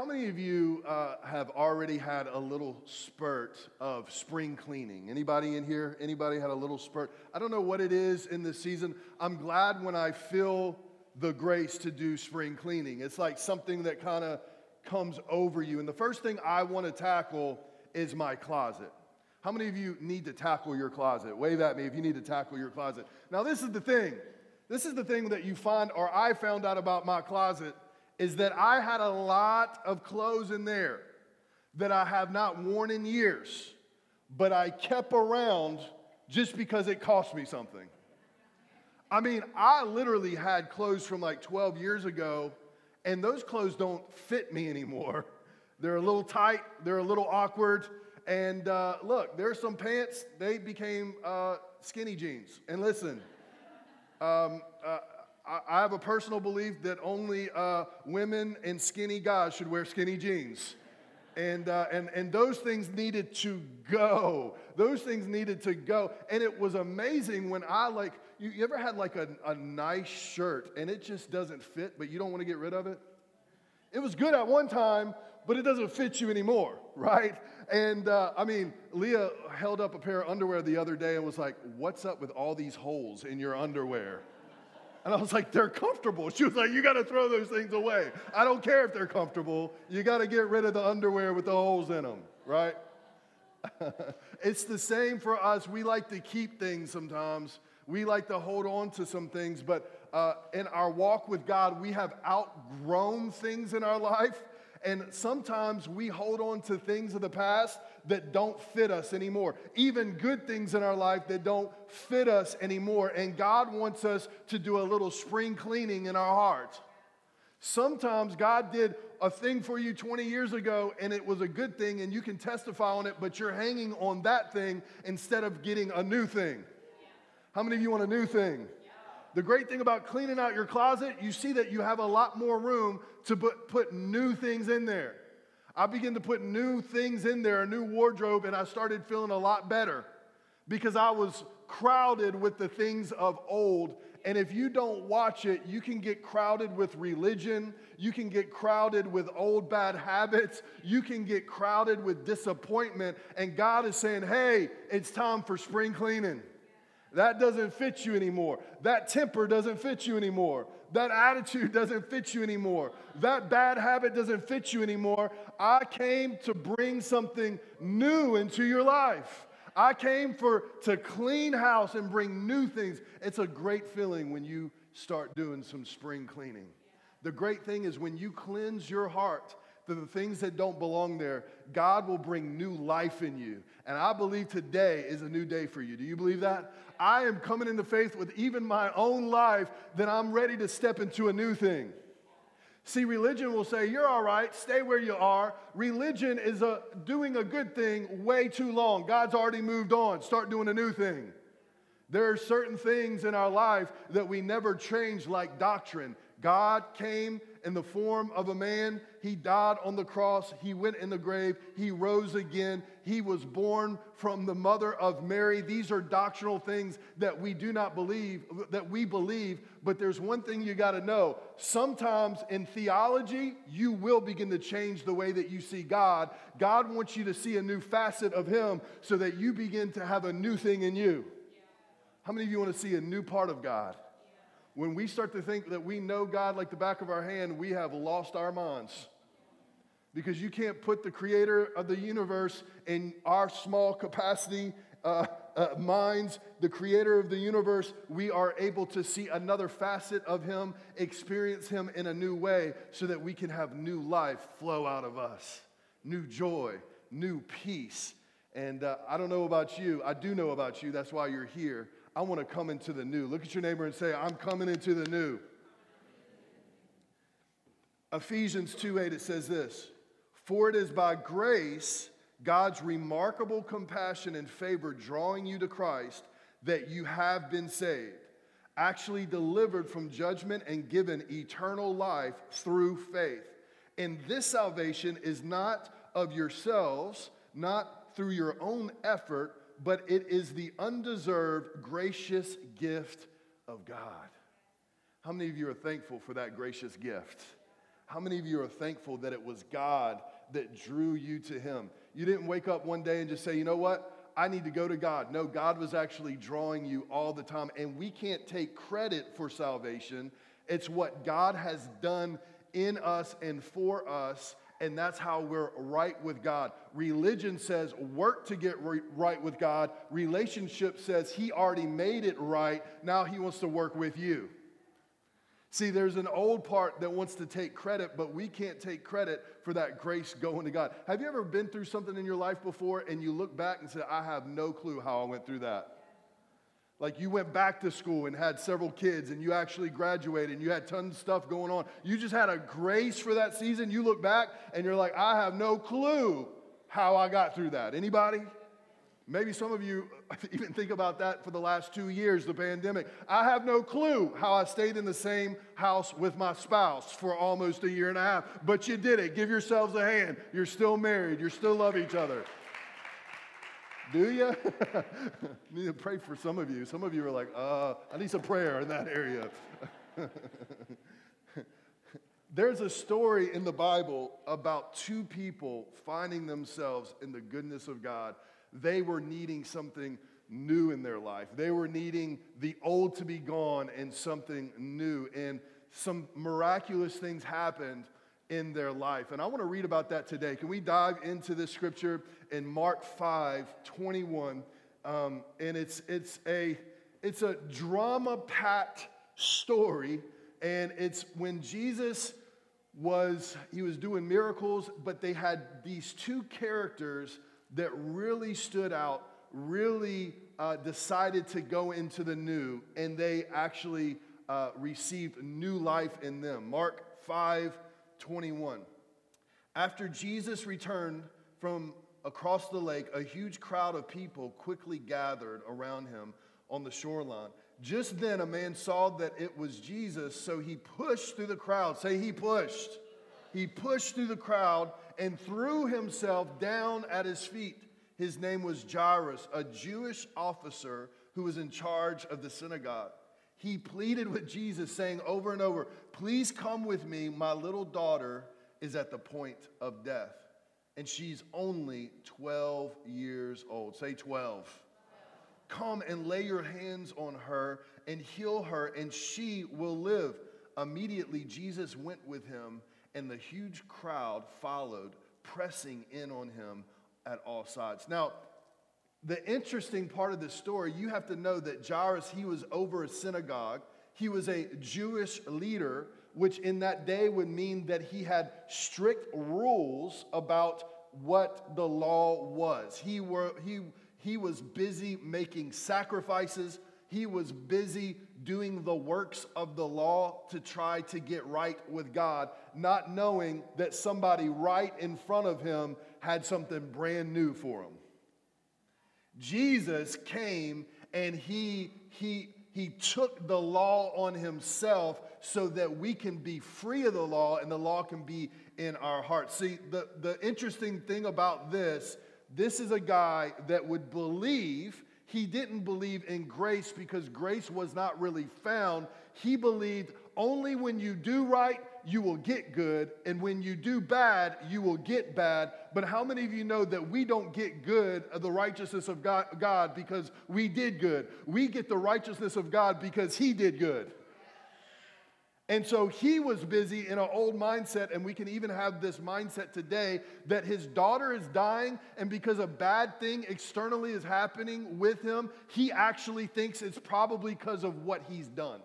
how many of you uh, have already had a little spurt of spring cleaning? Anybody in here? Anybody had a little spurt? I don't know what it is in this season. I'm glad when I feel the grace to do spring cleaning. It's like something that kind of comes over you. And the first thing I want to tackle is my closet. How many of you need to tackle your closet? Wave at me if you need to tackle your closet. Now, this is the thing. This is the thing that you find, or I found out about my closet is that I had a lot of clothes in there that I have not worn in years, but I kept around just because it cost me something. I mean, I literally had clothes from like 12 years ago, and those clothes don't fit me anymore. They're a little tight, they're a little awkward. And uh, look, there's some pants, they became uh, skinny jeans. And listen, um, uh, I have a personal belief that only uh, women and skinny guys should wear skinny jeans. And, uh, and, and those things needed to go. Those things needed to go. And it was amazing when I, like, you, you ever had like a, a nice shirt and it just doesn't fit, but you don't want to get rid of it? It was good at one time, but it doesn't fit you anymore, right? And uh, I mean, Leah held up a pair of underwear the other day and was like, What's up with all these holes in your underwear? And I was like, they're comfortable. She was like, you got to throw those things away. I don't care if they're comfortable. You got to get rid of the underwear with the holes in them, right? it's the same for us. We like to keep things sometimes. We like to hold on to some things, but uh, in our walk with God, we have outgrown things in our life. And sometimes we hold on to things of the past that don't fit us anymore, even good things in our life that don't fit us anymore. And God wants us to do a little spring cleaning in our hearts. Sometimes God did a thing for you 20 years ago and it was a good thing and you can testify on it, but you're hanging on that thing instead of getting a new thing. How many of you want a new thing? The great thing about cleaning out your closet, you see that you have a lot more room to put, put new things in there. I began to put new things in there, a new wardrobe, and I started feeling a lot better because I was crowded with the things of old. And if you don't watch it, you can get crowded with religion. You can get crowded with old bad habits. You can get crowded with disappointment. And God is saying, hey, it's time for spring cleaning. That doesn't fit you anymore. That temper doesn't fit you anymore. That attitude doesn't fit you anymore. That bad habit doesn't fit you anymore. I came to bring something new into your life. I came for to clean house and bring new things. It's a great feeling when you start doing some spring cleaning. The great thing is when you cleanse your heart the things that don't belong there, God will bring new life in you. And I believe today is a new day for you. Do you believe that? I am coming into faith with even my own life that I'm ready to step into a new thing. See, religion will say, You're all right, stay where you are. Religion is a, doing a good thing way too long. God's already moved on, start doing a new thing. There are certain things in our life that we never change, like doctrine. God came in the form of a man. He died on the cross. He went in the grave. He rose again. He was born from the mother of Mary. These are doctrinal things that we do not believe, that we believe. But there's one thing you got to know. Sometimes in theology, you will begin to change the way that you see God. God wants you to see a new facet of Him so that you begin to have a new thing in you. How many of you want to see a new part of God? When we start to think that we know God like the back of our hand, we have lost our minds. Because you can't put the creator of the universe in our small capacity uh, uh, minds, the creator of the universe, we are able to see another facet of him, experience him in a new way, so that we can have new life flow out of us, new joy, new peace. And uh, I don't know about you, I do know about you, that's why you're here. I want to come into the new. Look at your neighbor and say, I'm coming into the new. Ephesians 2 8, it says this For it is by grace, God's remarkable compassion and favor drawing you to Christ, that you have been saved, actually delivered from judgment and given eternal life through faith. And this salvation is not of yourselves, not through your own effort but it is the undeserved, gracious gift of God. How many of you are thankful for that gracious gift? How many of you are thankful that it was God that drew you to Him? You didn't wake up one day and just say, you know what? I need to go to God. No, God was actually drawing you all the time. And we can't take credit for salvation. It's what God has done in us and for us and that's how we're right with God. Religion says work to get re- right with God. Relationship says He already made it right. Now He wants to work with you. See, there's an old part that wants to take credit, but we can't take credit for that grace going to God. Have you ever been through something in your life before and you look back and say, I have no clue how I went through that? Like you went back to school and had several kids and you actually graduated and you had tons of stuff going on. You just had a grace for that season. You look back and you're like, I have no clue how I got through that. Anybody? Maybe some of you even think about that for the last two years, the pandemic. I have no clue how I stayed in the same house with my spouse for almost a year and a half, but you did it. Give yourselves a hand. You're still married, you still love each other. Do you? need to pray for some of you. Some of you are like, uh, I need some prayer in that area. There's a story in the Bible about two people finding themselves in the goodness of God. They were needing something new in their life. They were needing the old to be gone and something new. And some miraculous things happened in their life. And I want to read about that today. Can we dive into this scripture in Mark 5 21? Um, and it's, it's, a, it's a drama packed story. And it's when Jesus was, he was doing miracles, but they had these two characters that really stood out, really uh, decided to go into the new, and they actually uh, received new life in them. Mark 5 21. After Jesus returned from across the lake, a huge crowd of people quickly gathered around him on the shoreline. Just then, a man saw that it was Jesus, so he pushed through the crowd. Say, he pushed. He pushed through the crowd and threw himself down at his feet. His name was Jairus, a Jewish officer who was in charge of the synagogue. He pleaded with Jesus, saying over and over, Please come with me. My little daughter is at the point of death, and she's only 12 years old. Say 12. Come and lay your hands on her and heal her, and she will live. Immediately, Jesus went with him, and the huge crowd followed, pressing in on him at all sides. Now, the interesting part of this story, you have to know that Jairus, he was over a synagogue. He was a Jewish leader, which in that day would mean that he had strict rules about what the law was. He, were, he, he was busy making sacrifices, he was busy doing the works of the law to try to get right with God, not knowing that somebody right in front of him had something brand new for him. Jesus came and he, he, he took the law on himself so that we can be free of the law and the law can be in our hearts. See, the, the interesting thing about this, this is a guy that would believe, he didn't believe in grace because grace was not really found. He believed only when you do right, you will get good, and when you do bad, you will get bad. But how many of you know that we don't get good of the righteousness of God, God because we did good? We get the righteousness of God because He did good. And so he was busy in an old mindset, and we can even have this mindset today that his daughter is dying, and because a bad thing externally is happening with him, he actually thinks it's probably because of what he's done.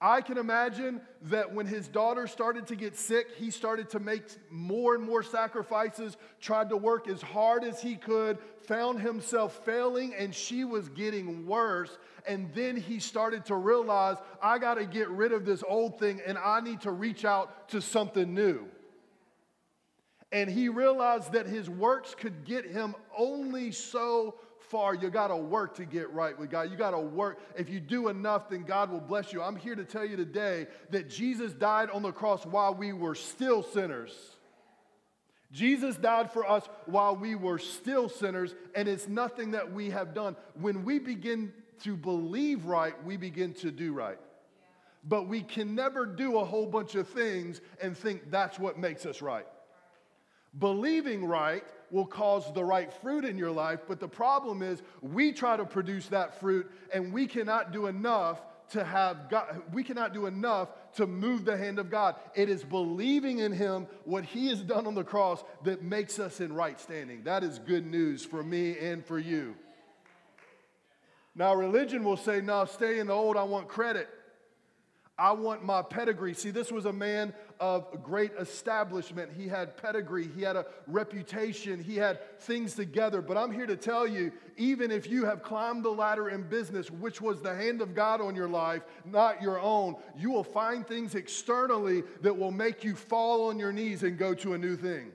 I can imagine that when his daughter started to get sick, he started to make more and more sacrifices, tried to work as hard as he could, found himself failing, and she was getting worse. And then he started to realize, I got to get rid of this old thing and I need to reach out to something new. And he realized that his works could get him only so far, you got to work to get right with God. You got to work. If you do enough, then God will bless you. I'm here to tell you today that Jesus died on the cross while we were still sinners. Jesus died for us while we were still sinners, and it's nothing that we have done. When we begin to believe right, we begin to do right. but we can never do a whole bunch of things and think that's what makes us right. Believing right will cause the right fruit in your life, but the problem is we try to produce that fruit and we cannot do enough to have God, we cannot do enough to move the hand of God. It is believing in Him, what He has done on the cross, that makes us in right standing. That is good news for me and for you. Now, religion will say, no, stay in the old, I want credit. I want my pedigree. See, this was a man of great establishment. He had pedigree, he had a reputation, he had things together. But I'm here to tell you even if you have climbed the ladder in business, which was the hand of God on your life, not your own, you will find things externally that will make you fall on your knees and go to a new thing.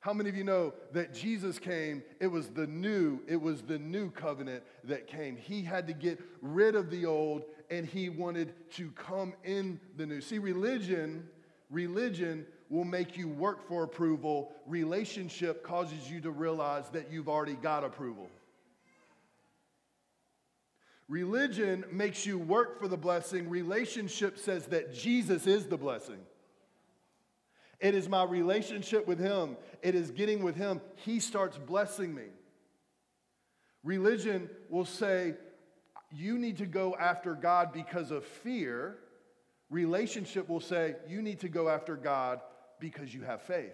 How many of you know that Jesus came? It was the new, it was the new covenant that came. He had to get rid of the old and he wanted to come in the new. See, religion, religion will make you work for approval. Relationship causes you to realize that you've already got approval. Religion makes you work for the blessing. Relationship says that Jesus is the blessing. It is my relationship with Him, it is getting with Him. He starts blessing me. Religion will say, you need to go after God because of fear, relationship will say you need to go after God because you have faith.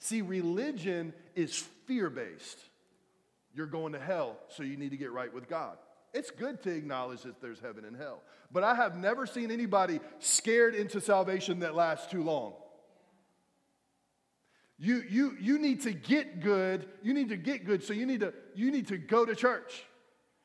See, religion is fear based. You're going to hell, so you need to get right with God. It's good to acknowledge that there's heaven and hell. But I have never seen anybody scared into salvation that lasts too long. You, you, you need to get good. You need to get good, so you need to, you need to go to church.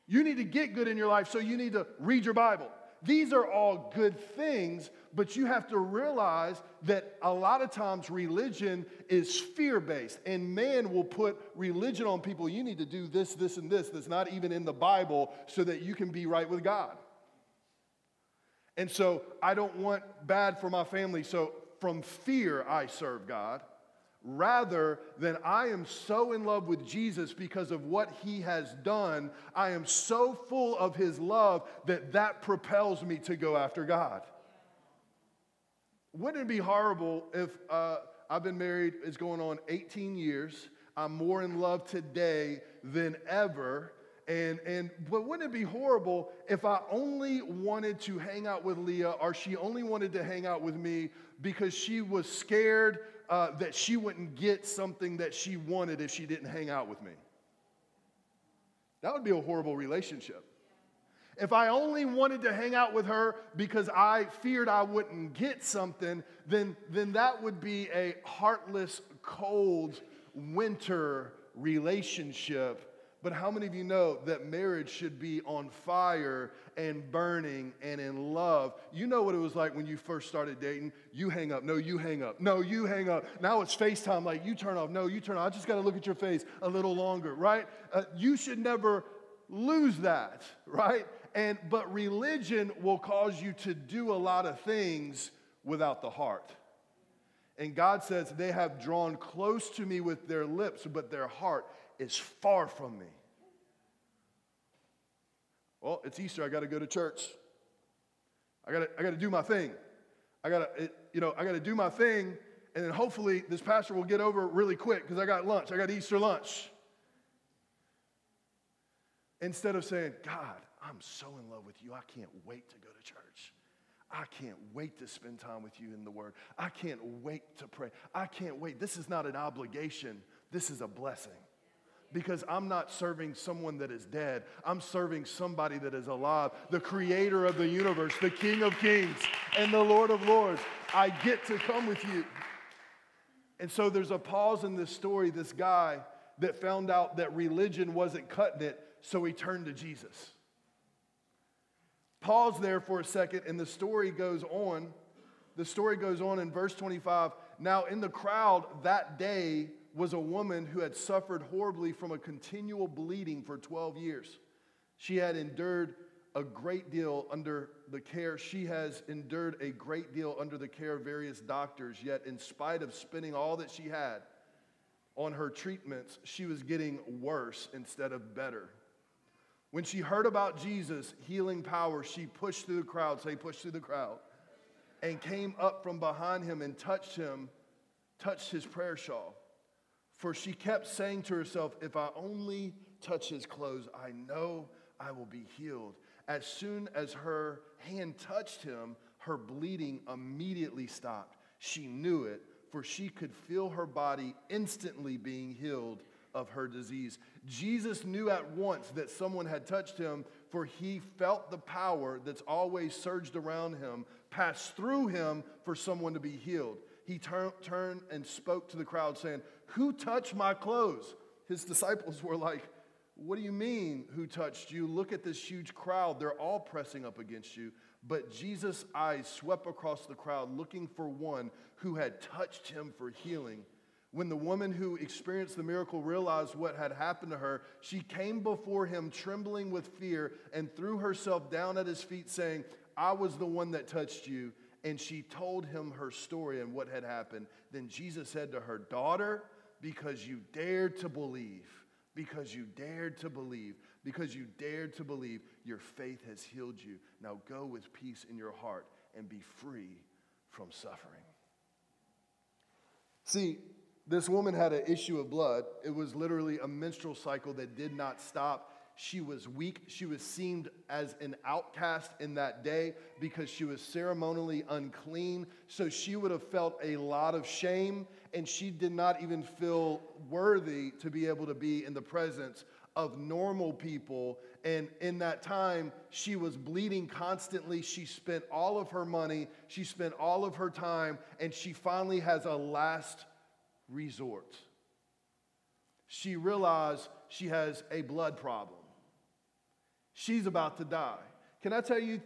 You need to get good in your life, so you need to read your Bible. These are all good things, but you have to realize that a lot of times religion is fear based, and man will put religion on people. You need to do this, this, and this that's not even in the Bible so that you can be right with God. And so I don't want bad for my family, so from fear I serve God rather than I am so in love with Jesus because of what he has done. I am so full of his love that that propels me to go after God. Wouldn't it be horrible if uh, I've been married, it's going on 18 years. I'm more in love today than ever. And, and but wouldn't it be horrible if I only wanted to hang out with Leah or she only wanted to hang out with me because she was scared uh, that she wouldn't get something that she wanted if she didn't hang out with me. That would be a horrible relationship. If I only wanted to hang out with her because I feared I wouldn't get something, then, then that would be a heartless, cold, winter relationship but how many of you know that marriage should be on fire and burning and in love? You know what it was like when you first started dating? You hang up. No, you hang up. No, you hang up. Now it's FaceTime. Like you turn off. No, you turn off. I just got to look at your face a little longer, right? Uh, you should never lose that, right? And but religion will cause you to do a lot of things without the heart. And God says, They have drawn close to me with their lips, but their heart is far from me. Well, it's Easter. I got to go to church. I got to I got to do my thing. I got to you know, I got to do my thing and then hopefully this pastor will get over really quick cuz I got lunch. I got Easter lunch. Instead of saying, "God, I'm so in love with you. I can't wait to go to church." I can't wait to spend time with you in the Word. I can't wait to pray. I can't wait. This is not an obligation, this is a blessing because I'm not serving someone that is dead. I'm serving somebody that is alive, the creator of the universe, the King of kings, and the Lord of lords. I get to come with you. And so there's a pause in this story. This guy that found out that religion wasn't cutting it, so he turned to Jesus. Pause there for a second, and the story goes on. The story goes on in verse 25. Now, in the crowd that day, was a woman who had suffered horribly from a continual bleeding for 12 years. She had endured a great deal under the care, she has endured a great deal under the care of various doctors, yet, in spite of spending all that she had on her treatments, she was getting worse instead of better. When she heard about Jesus' healing power, she pushed through the crowd, say, push through the crowd, and came up from behind him and touched him, touched his prayer shawl. For she kept saying to herself, If I only touch his clothes, I know I will be healed. As soon as her hand touched him, her bleeding immediately stopped. She knew it, for she could feel her body instantly being healed of her disease. Jesus knew at once that someone had touched him, for he felt the power that's always surged around him pass through him for someone to be healed. He tur- turned and spoke to the crowd, saying, Who touched my clothes? His disciples were like, What do you mean, who touched you? Look at this huge crowd. They're all pressing up against you. But Jesus' eyes swept across the crowd, looking for one who had touched him for healing. When the woman who experienced the miracle realized what had happened to her, she came before him trembling with fear and threw herself down at his feet, saying, I was the one that touched you. And she told him her story and what had happened. Then Jesus said to her, Daughter, because you dared to believe, because you dared to believe, because you dared to believe, your faith has healed you. Now go with peace in your heart and be free from suffering. See, this woman had an issue of blood. It was literally a menstrual cycle that did not stop. She was weak. She was seen as an outcast in that day because she was ceremonially unclean. So she would have felt a lot of shame, and she did not even feel worthy to be able to be in the presence of normal people. And in that time, she was bleeding constantly. She spent all of her money, she spent all of her time, and she finally has a last resort. She realized she has a blood problem. She's about to die. Can I tell you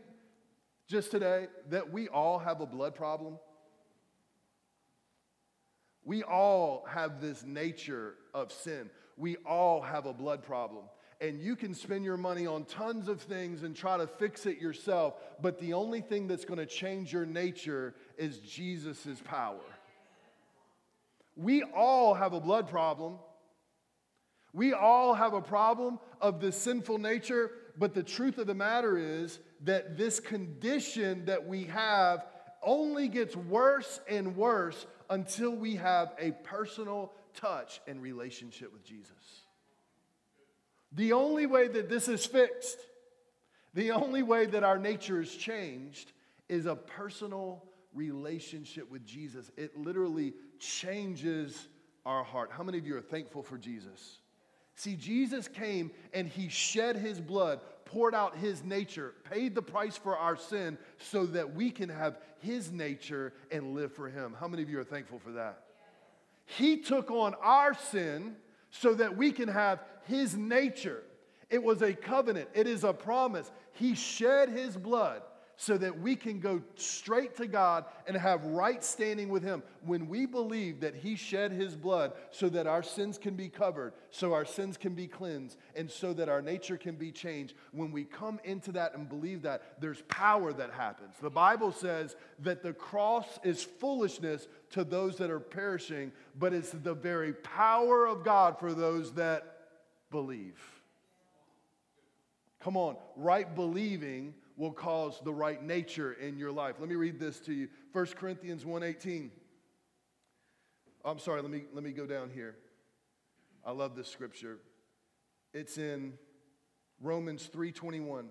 just today that we all have a blood problem? We all have this nature of sin. We all have a blood problem. And you can spend your money on tons of things and try to fix it yourself, but the only thing that's going to change your nature is Jesus' power. We all have a blood problem. We all have a problem of the sinful nature, but the truth of the matter is that this condition that we have only gets worse and worse until we have a personal touch and relationship with Jesus. The only way that this is fixed, the only way that our nature is changed, is a personal relationship with Jesus. It literally changes our heart. How many of you are thankful for Jesus? See, Jesus came and he shed his blood, poured out his nature, paid the price for our sin so that we can have his nature and live for him. How many of you are thankful for that? He took on our sin so that we can have his nature. It was a covenant, it is a promise. He shed his blood so that we can go straight to God and have right standing with Him. When we believe that He shed His blood so that our sins can be covered, so our sins can be cleansed, and so that our nature can be changed, when we come into that and believe that, there's power that happens. The Bible says that the cross is foolishness to those that are perishing, but it's the very power of God for those that believe. Come on, right believing will cause the right nature in your life. Let me read this to you. 1 Corinthians 1:18. I'm sorry, let me let me go down here. I love this scripture. It's in Romans 3:21.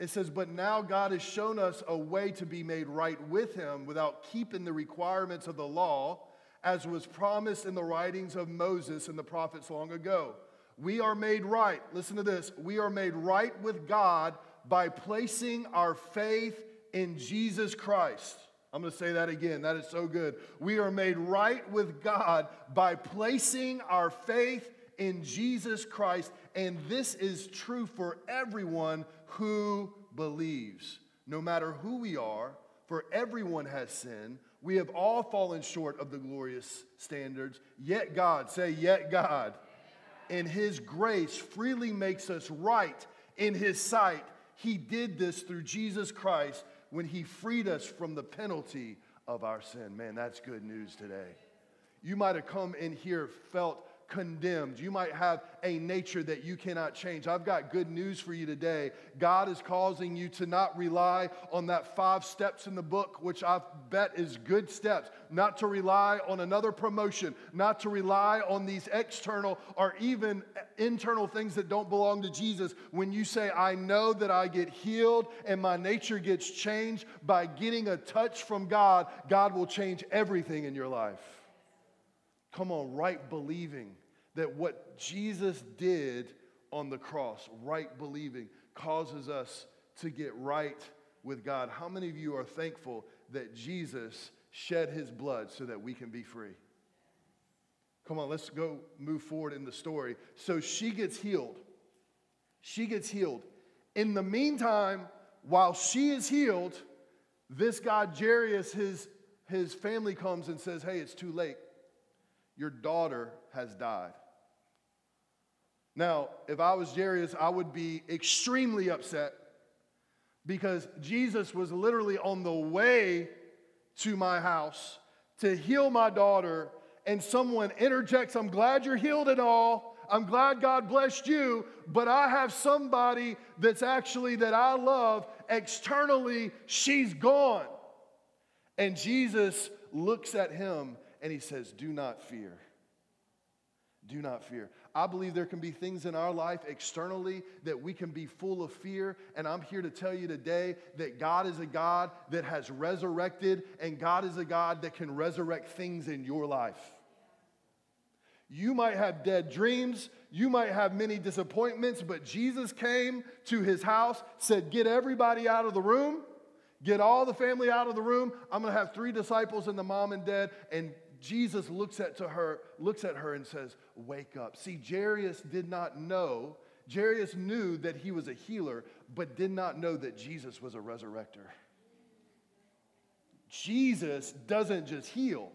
It says, "But now God has shown us a way to be made right with him without keeping the requirements of the law, as was promised in the writings of Moses and the prophets long ago." We are made right. Listen to this. We are made right with God by placing our faith in Jesus Christ. I'm going to say that again. That is so good. We are made right with God by placing our faith in Jesus Christ. And this is true for everyone who believes. No matter who we are, for everyone has sinned. We have all fallen short of the glorious standards. Yet God, say, yet God, in His grace freely makes us right in His sight he did this through Jesus Christ when He freed us from the penalty of our sin. Man, that's good news today. You might have come in here, felt condemned. You might have a nature that you cannot change. I've got good news for you today. God is causing you to not rely on that five steps in the book, which I bet is good steps, not to rely on another promotion, not to rely on these external or even internal things that don't belong to Jesus. When you say, I know that I get healed and my nature gets changed by getting a touch from God, God will change everything in your life. Come on, right believing that what Jesus did on the cross, right believing, causes us to get right with God. How many of you are thankful that Jesus shed his blood so that we can be free? Come on, let's go move forward in the story. So she gets healed. She gets healed. In the meantime, while she is healed, this guy, Jairus, his, his family comes and says, Hey, it's too late. Your daughter has died. Now, if I was Jairus, I would be extremely upset because Jesus was literally on the way to my house to heal my daughter, and someone interjects, I'm glad you're healed and all. I'm glad God blessed you, but I have somebody that's actually that I love. Externally, she's gone. And Jesus looks at him and he says, Do not fear. Do not fear. I believe there can be things in our life externally that we can be full of fear. And I'm here to tell you today that God is a God that has resurrected, and God is a God that can resurrect things in your life. You might have dead dreams, you might have many disappointments, but Jesus came to his house, said, Get everybody out of the room. Get all the family out of the room. I'm to have three disciples and the mom and dad, and Jesus looks at, to her, looks at her and says, Wake up. See, Jairus did not know, Jairus knew that he was a healer, but did not know that Jesus was a resurrector. Jesus doesn't just heal,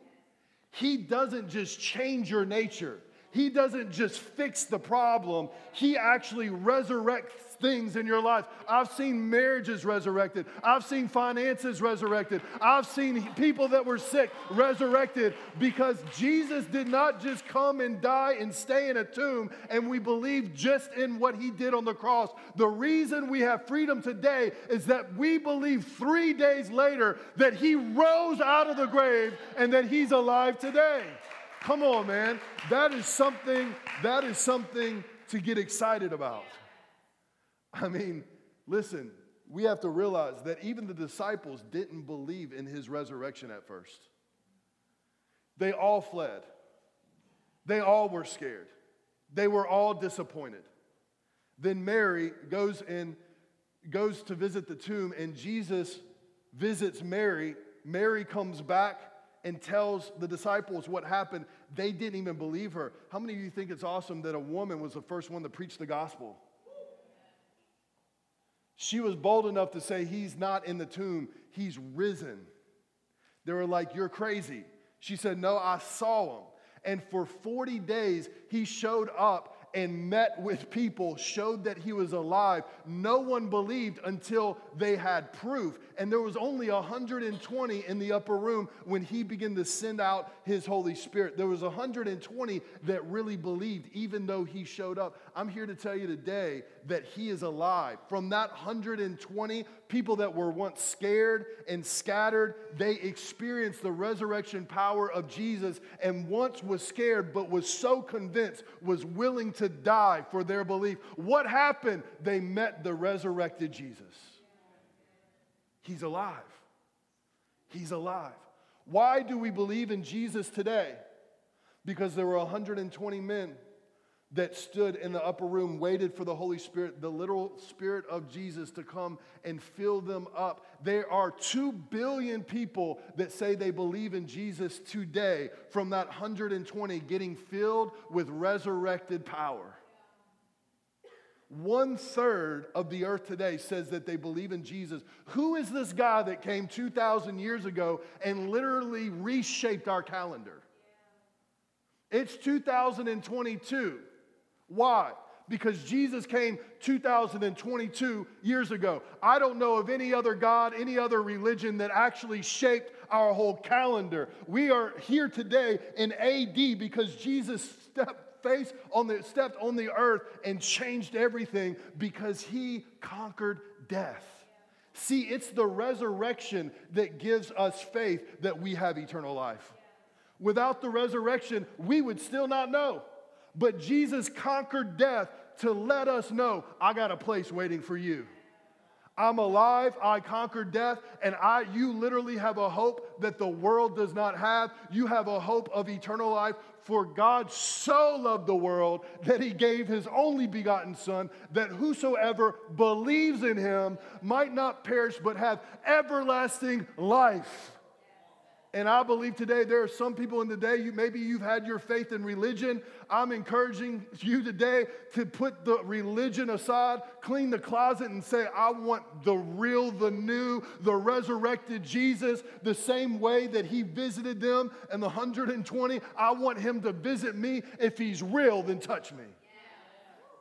He doesn't just change your nature. He doesn't just fix the problem, He actually resurrects things in your life. I've seen marriages resurrected. I've seen finances resurrected. I've seen people that were sick resurrected because Jesus did not just come and die and stay in a tomb and we believe just in what he did on the cross. The reason we have freedom today is that we believe three days later that he rose out of the grave and that he's alive today. Come on, man. That is something, that is something to get excited about. I mean, listen, we have to realize that even the disciples didn't believe in his resurrection at first. They all fled. They all were scared. They were all disappointed. Then Mary goes and goes to visit the tomb and Jesus visits Mary. Mary comes back and tells the disciples what happened. They didn't even believe her. How many of you think it's awesome that a woman was the first one to preach the gospel? She was bold enough to say, He's not in the tomb, He's risen. They were like, You're crazy. She said, No, I saw him. And for 40 days, he showed up and met with people, showed that he was alive. No one believed until they had proof. And there was only 120 in the upper room when he began to send out his Holy Spirit. There was 120 that really believed, even though he showed up. I'm here to tell you today that he is alive. From that 120 people that were once scared and scattered, they experienced the resurrection power of Jesus and once was scared, but was so convinced, was willing to die for their belief. What happened? They met the resurrected Jesus. He's alive. He's alive. Why do we believe in Jesus today? Because there were 120 men that stood in the upper room, waited for the Holy Spirit, the literal Spirit of Jesus to come and fill them up. There are two billion people that say they believe in Jesus today from that 120 getting filled with resurrected power. One third of the earth today says that they believe in Jesus. Who is this guy that came 2,000 years ago and literally reshaped our calendar? It's 2022. Why? Because Jesus came 2022 years ago. I don't know of any other God, any other religion that actually shaped our whole calendar. We are here today in AD because Jesus stepped face on the stepped on the earth and changed everything because he conquered death. See, it's the resurrection that gives us faith that we have eternal life. Without the resurrection, we would still not know. But Jesus conquered death to let us know I got a place waiting for you. I'm alive, I conquered death, and I you literally have a hope that the world does not have. You have a hope of eternal life. For God so loved the world that he gave his only begotten Son, that whosoever believes in him might not perish but have everlasting life. And I believe today there are some people in the day, you, maybe you've had your faith in religion. I'm encouraging you today to put the religion aside, clean the closet, and say, I want the real, the new, the resurrected Jesus, the same way that he visited them and the 120. I want him to visit me. If he's real, then touch me.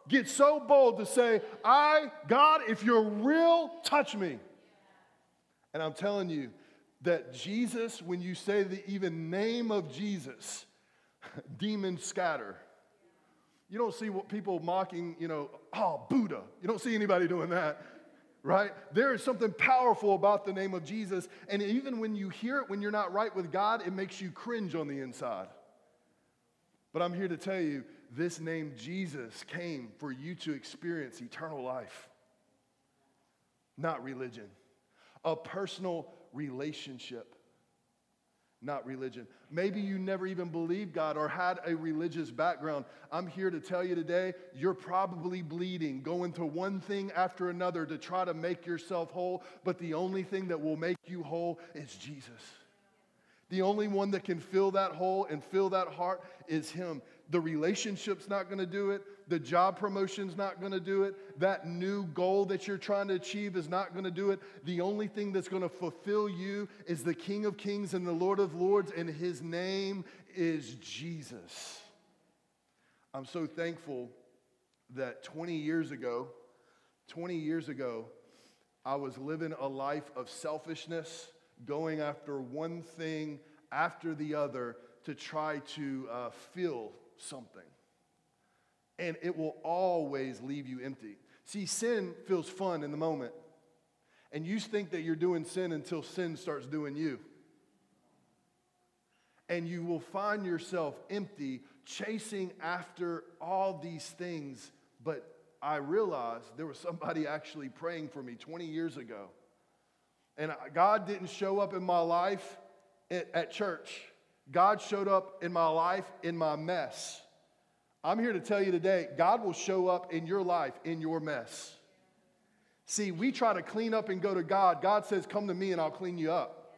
Get so bold to say, I, God, if you're real, touch me. And I'm telling you, that Jesus, when you say the even name of Jesus, demons scatter. You don't see what people mocking, you know, oh, Buddha. You don't see anybody doing that, right? There is something powerful about the name of Jesus. And even when you hear it when you're not right with God, it makes you cringe on the inside. But I'm here to tell you this name, Jesus, came for you to experience eternal life, not religion. A personal relationship, not religion. Maybe you never even believed God or had a religious background. I'm here to tell you today, you're probably bleeding, going to one thing after another to try to make yourself whole, but the only thing that will make you whole is Jesus. The only one that can fill that hole and fill that heart is Him. The relationship's not to do it. The job promotion's not going to do it. That new goal that you're trying to achieve is not going to do it. The only thing that's going to fulfill you is the King of Kings and the Lord of Lords, and his name is Jesus. I'm so thankful that 20 years ago, 20 years ago, I was living a life of selfishness, going after one thing after the other to try to uh, feel something and it will always leave you empty. See, sin feels fun in the moment, and you think that you're doing sin until sin starts doing you. And you will find yourself empty, chasing after all these things. But I realized there was somebody actually praying for me 20 years ago. And God didn't show up in my life at church, God showed up in my life in my mess. I'm here to tell you today God will show up in your life, in your mess. See, we try to clean up and go to God. God says, Come to me and I'll clean you up.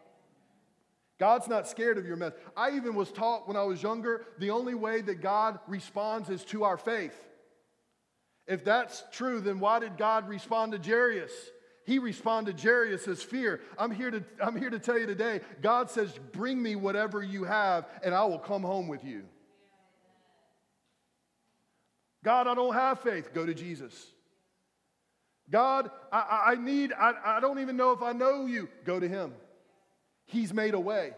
God's not scared of your mess. I even was taught when I was younger the only way that God responds is to our faith. If that's true, then why did God respond to Jairus? He responded to Jairus' fear. I'm here, to, I'm here to tell you today God says, Bring me whatever you have, and I will come home with you. God, I don't have faith. Go to Jesus. God, I, I need, I, I don't even know if I know you. Go to Him. He's made a way.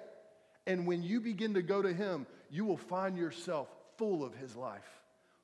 And when you begin to go to Him, you will find yourself full of His life,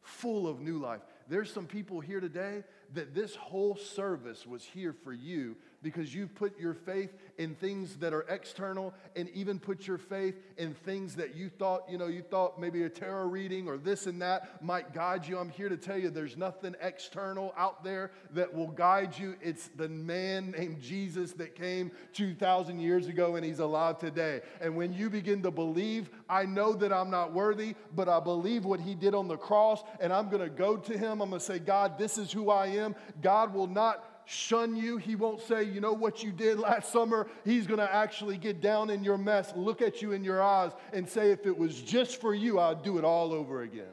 full of new life. There's some people here today that this whole service was here for you because you've put your faith in things that are external and even put your faith in things that you thought, you know, you thought maybe a tarot reading or this and that might guide you. I'm here to tell you there's nothing external out there that will guide you. It's the man named Jesus that came 2,000 years ago and he's alive today. And when you begin to believe, I know that I'm not worthy, but I believe what he did on the cross and I'm going to go to him. I'm going to say, God, this is who I am. God will not shun you. He won't say, you know what you did last summer. He's going to actually get down in your mess, look at you in your eyes, and say, if it was just for you, I'd do it all over again.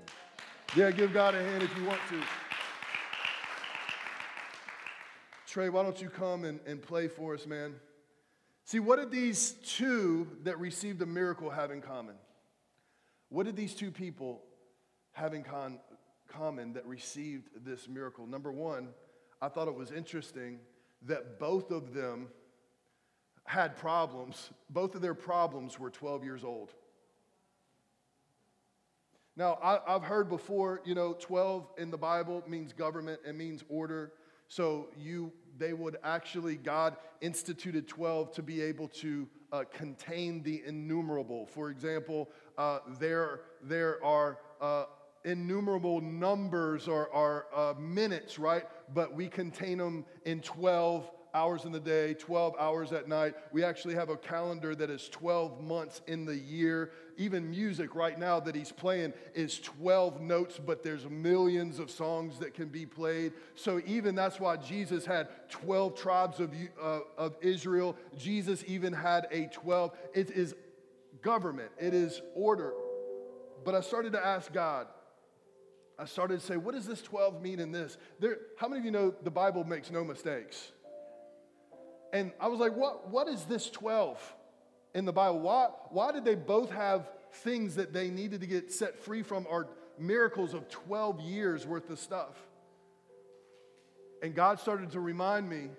Yeah, give God a hand if you want to. Trey, why don't you come and, and play for us, man? See, what did these two that received a miracle have in common? What did these two people have in con- common that received this miracle? Number one, I thought it was interesting that both of them had problems. Both of their problems were 12 years old. Now, I, have heard before, you know, 12 in the Bible means government, it means order. So you, they would actually, God instituted 12 to be able to uh, contain the innumerable. For example, uh, there, there are uh, innumerable numbers or, or uh, minutes, right? But we contain them in 12 hours in the day, 12 hours at night. We actually have a calendar that is 12 months in the year. Even music right now that he's playing is 12 notes, but there's millions of songs that can be played. So even that's why Jesus had 12 tribes of, uh, of Israel. Jesus even had a 12. It is government, it is order. But I started to ask God, I started to say, what does this 12 mean in this? There, how many of you know the Bible makes no mistakes? And I was like, what, what is this 12 in the Bible? Why, why did they both have things that they needed to get set free from or miracles of 12 years worth of stuff? And God started to remind me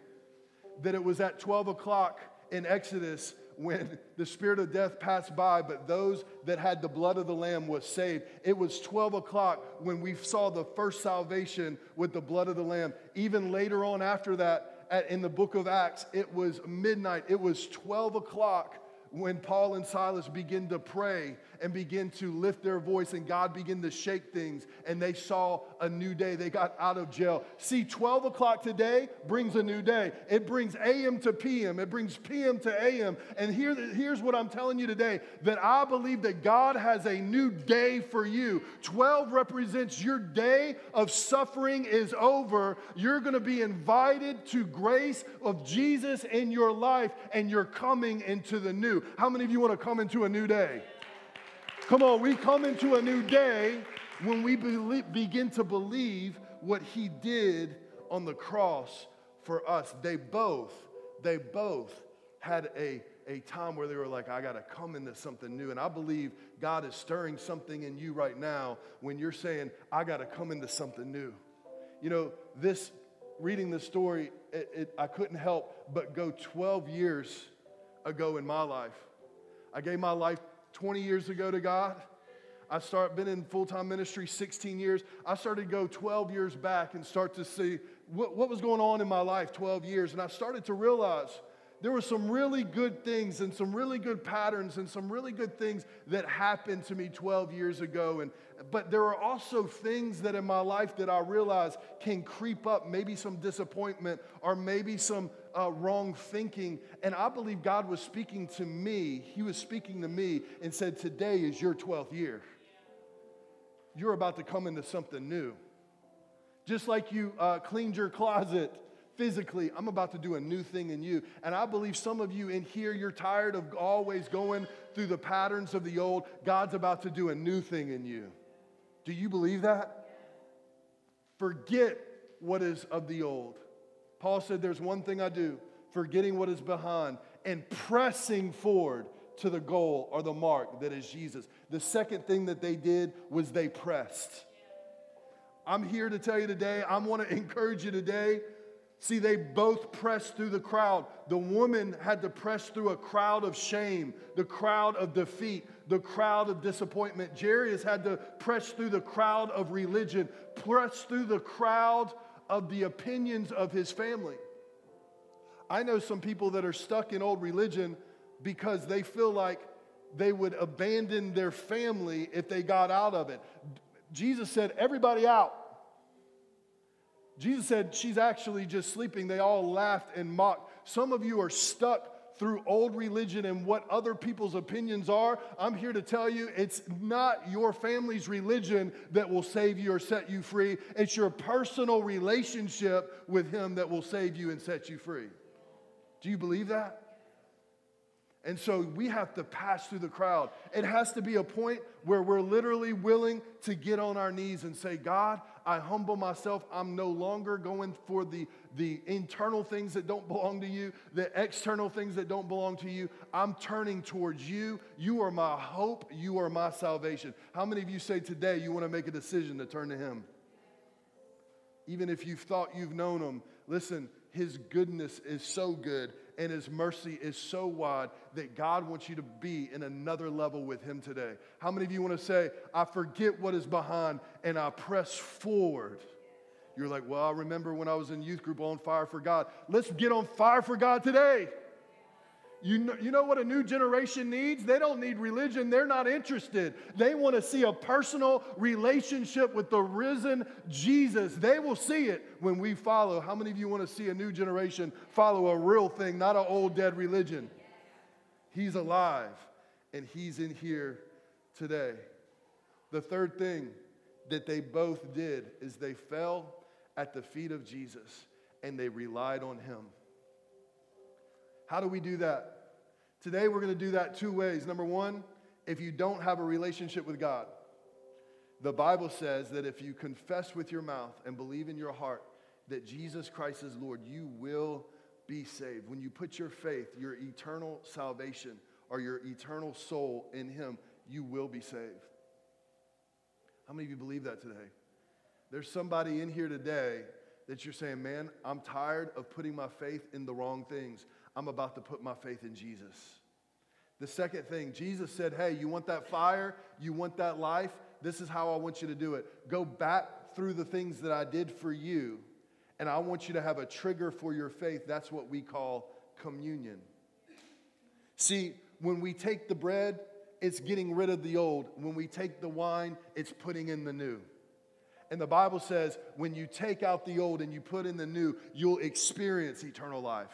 that it was at 12 o'clock in Exodus when the spirit of death passed by, but those that had the blood of the Lamb was saved. It was 12 o'clock when we saw the first salvation with the blood of the Lamb. Even later on after that, at, in the book of Acts, it was midnight, it was 12 o'clock when Paul and Silas begin to pray and begin to lift their voice, and God begin to shake things, and they saw a new day. They got out of jail. See, 12 o'clock today brings a new day. It brings AM to PM, it brings PM to AM. And here, here's what I'm telling you today that I believe that God has a new day for you. 12 represents your day of suffering is over. You're going to be invited to grace of Jesus in your life, and you're coming into the new. How many of you want to come into a new day? Come on, we come into a new day when we begin to believe what he did on the cross for us. They both, they both had a, a time where they were like, I got to come into something new. And I believe God is stirring something in you right now when you're saying, I got to come into something new. You know, this, reading the story, it, it, I couldn't help but go 12 years ago in my life. I gave my life 20 years ago to God. I start been in full-time ministry 16 years. I started to go 12 years back and start to see what, what was going on in my life 12 years. And I started to realize there were some really good things and some really good patterns and some really good things that happened to me 12 years ago. And but there are also things that in my life that I realize can creep up, maybe some disappointment or maybe some uh, wrong thinking. And I believe God was speaking to me. He was speaking to me and said, Today is your 12th year. You're about to come into something new. Just like you uh, cleaned your closet physically, I'm about to do a new thing in you. And I believe some of you in here, you're tired of always going through the patterns of the old. God's about to do a new thing in you. Do you believe that? Forget what is of the old. Paul said, There's one thing I do, forgetting what is behind and pressing forward to the goal or the mark that is Jesus. The second thing that they did was they pressed. I'm here to tell you today, I want to encourage you today. See, they both pressed through the crowd. The woman had to press through a crowd of shame, the crowd of defeat, the crowd of disappointment. Jairus had to press through the crowd of religion, press through the crowd of the opinions of his family. I know some people that are stuck in old religion because they feel like they would abandon their family if they got out of it. Jesus said, Everybody out. Jesus said, She's actually just sleeping. They all laughed and mocked. Some of you are stuck through old religion and what other people's opinions are, I'm here to tell you it's not your family's religion that will save you or set you free. It's your personal relationship with Him that will save you and set you free. Do you believe that? And so we have to pass through the crowd. It has to be a point where we're literally willing to get on our knees and say, God, I humble myself. I'm no longer going for the, the internal things that don't belong to you, the external things that don't belong to you. I'm turning towards you. You are my hope. You are my salvation. How many of you say today you want to make a decision to turn to Him? Even if you've thought you've known Him, listen, His goodness is so good and His mercy is so wide that God wants you to be in another level with Him today. How many of you want to say, I forget what is behind and I press forward? You're like, well, I remember when I was in youth group on fire for God. Let's get on fire for God today. You know, you know what a new generation needs? They don't need religion. They're not interested. They want to see a personal relationship with the risen Jesus. They will see it when we follow. How many of you want to see a new generation follow a real thing, not an old dead religion? He's alive and he's in here today. The third thing that they both did is they fell at the feet of Jesus and they relied on him. How do we do that? Today, we're going to do that two ways. Number one, if you don't have a relationship with God, the Bible says that if you confess with your mouth and believe in your heart that Jesus Christ is Lord, you will be saved. When you put your faith, your eternal salvation, or your eternal soul in Him, you will be saved. How many of you believe that today? There's somebody in here today that you're saying, man, I'm tired of putting my faith in the wrong things. I'm about to put my faith in Jesus. The second thing, Jesus said, Hey, you want that fire? You want that life? This is how I want you to do it. Go back through the things that I did for you, and I want you to have a trigger for your faith. That's what we call communion. See, when we take the bread, it's getting rid of the old. When we take the wine, it's putting in the new. And the Bible says when you take out the old and you put in the new, you'll experience eternal life.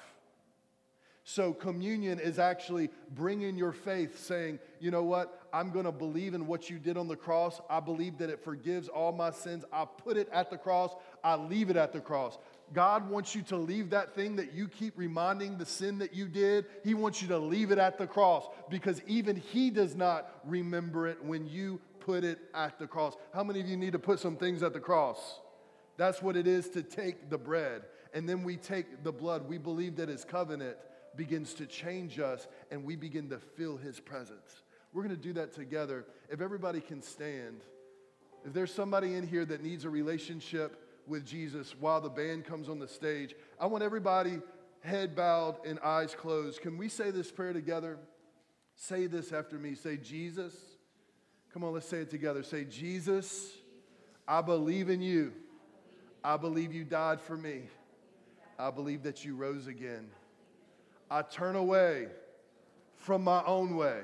So, communion is actually bringing your faith, saying, you know what? I'm going to believe in what you did on the cross. I believe that it forgives all my sins. I put it at the cross. I leave it at the cross. God wants you to leave that thing that you keep reminding the sin that you did. He wants you to leave it at the cross because even He does not remember it when you put it at the cross. How many of you need to put some things at the cross? That's what it is to take the bread. And then we take the blood. We believe that His covenant begins to change us and we begin to feel his presence. We're going to do that together. If everybody can stand, if there's somebody in here that needs a relationship with Jesus while the band comes on the stage, I want everybody head bowed and eyes closed. Can we say this prayer together? Say this after me. Say, Jesus. Come on, let's say it together. Say, Jesus, I believe in you. I believe you died for me. I believe that you rose again. I turn away from my own way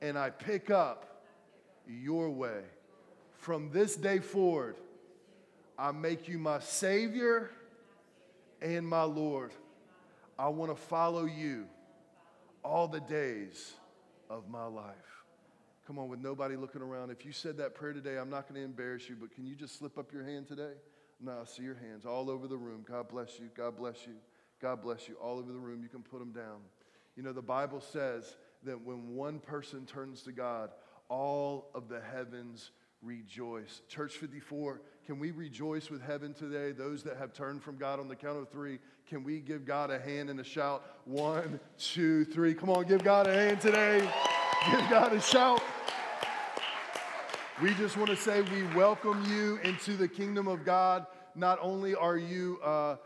and I pick up your way. From this day forward, I make you my Savior and my Lord. I want to follow you all the days of my life. Come on, with nobody looking around. If you said that prayer today, I'm not going to embarrass you, but can you just slip up your hand today? No, I see your hands all over the room. God bless you. God bless you. God bless you. All over the room, you can put them down. You know, the Bible says that when one person turns to God, all of the heavens rejoice. Church 54, can we rejoice with heaven today? Those that have turned from God on the count of three, can we give God a hand and a shout? One, two, three. Come on, give God a hand today. Give God a shout. We just want to say we welcome you into the kingdom of God not only are you, uh, uh,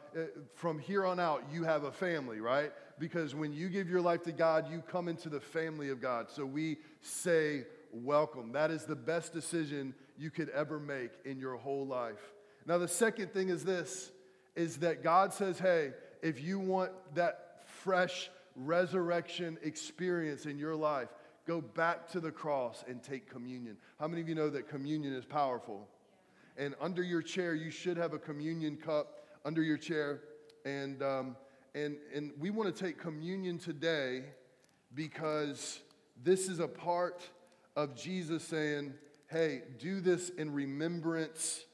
from here on out, you have a family, right? Because when you give your life to God, you come into the family of God. So we say, welcome. That is the best decision you could ever make in your whole life. Now, the second thing is this is that God says, hey, if you want that fresh resurrection experience in your life, go back to the cross and take communion. How many of you know that communion is powerful? And under your chair, you should have a communion cup under your chair. And, um, and, and we want to take communion today because this is a part of Jesus saying, hey, do this in remembrance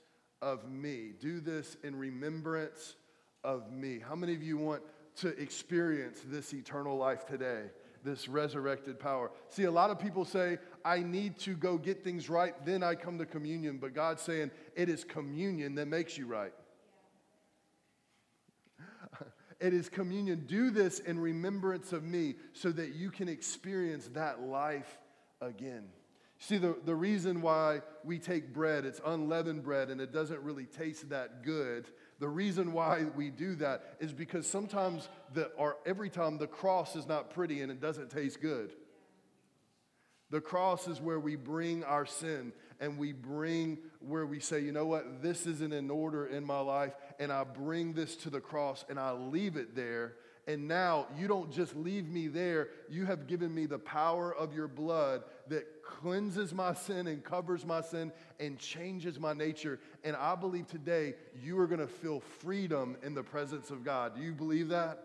of me. Do this in remembrance of me. How many of you want to experience this eternal life today? This resurrected power. See, a lot of people say, I need to go get things right, then I come to communion. But God's saying, it is communion that makes you right. it is communion. Do this in remembrance of me so that you can experience that life again. See, the, the reason why we take bread, it's unleavened bread, and it doesn't really taste that good. The reason why we do that is because sometimes, the, or every time, the cross is not pretty and it doesn't taste good. The cross is where we bring our sin and we bring where we say, you know what, this isn't in order in my life, and I bring this to the cross and I leave it there. And now you don't just leave me there, you have given me the power of your blood that cleanses my sin and covers my sin and changes my nature. And I believe today you are going to feel freedom in the presence of God. Do you believe that?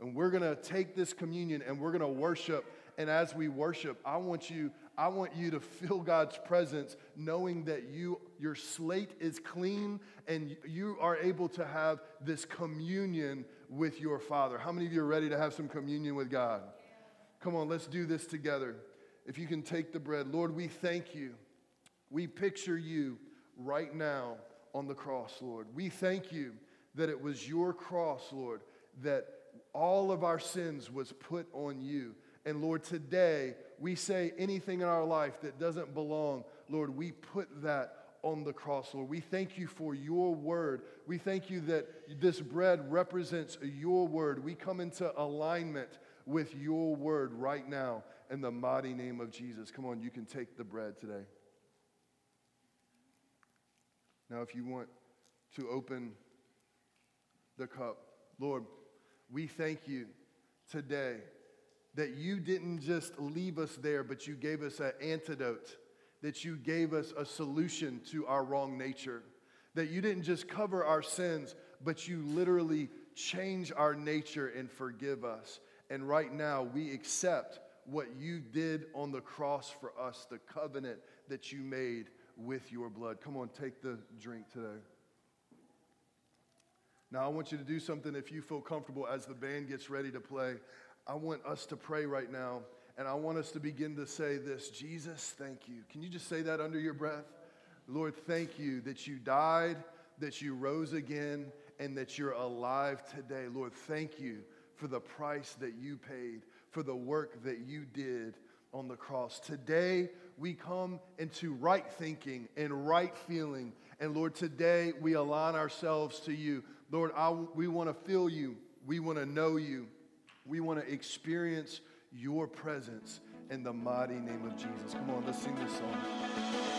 And we're going to take this communion and we're going to worship. And as we worship, I want you I want you to feel God's presence knowing that you your slate is clean and you are able to have this communion with your Father. How many of you are ready to have some communion with God? Come on, let's do this together. If you can take the bread. Lord, we thank you. We picture you right now on the cross, Lord. We thank you that it was your cross, Lord, that all of our sins was put on you. And Lord, today we say anything in our life that doesn't belong, Lord, we put that on the cross, Lord. We thank you for your word. We thank you that this bread represents your word. We come into alignment with your word right now in the mighty name of Jesus. Come on, you can take the bread today. Now, if you want to open the cup, Lord, we thank you today that you didn't just leave us there, but you gave us an antidote, that you gave us a solution to our wrong nature, that you didn't just cover our sins, but you literally change our nature and forgive us. And right now, we accept what you did on the cross for us, the covenant that you made with your blood. Come on, take the drink today. Now, I want you to do something if you feel comfortable as the band gets ready to play. I want us to pray right now, and I want us to begin to say this Jesus, thank you. Can you just say that under your breath? Lord, thank you that you died, that you rose again, and that you're alive today. Lord, thank you for the price that you paid, for the work that you did on the cross. Today, we come into right thinking and right feeling. And Lord, today we align ourselves to you. Lord, I, we want to feel you, we want to know you. We want to experience your presence in the mighty name of Jesus. Come on, let's sing this song.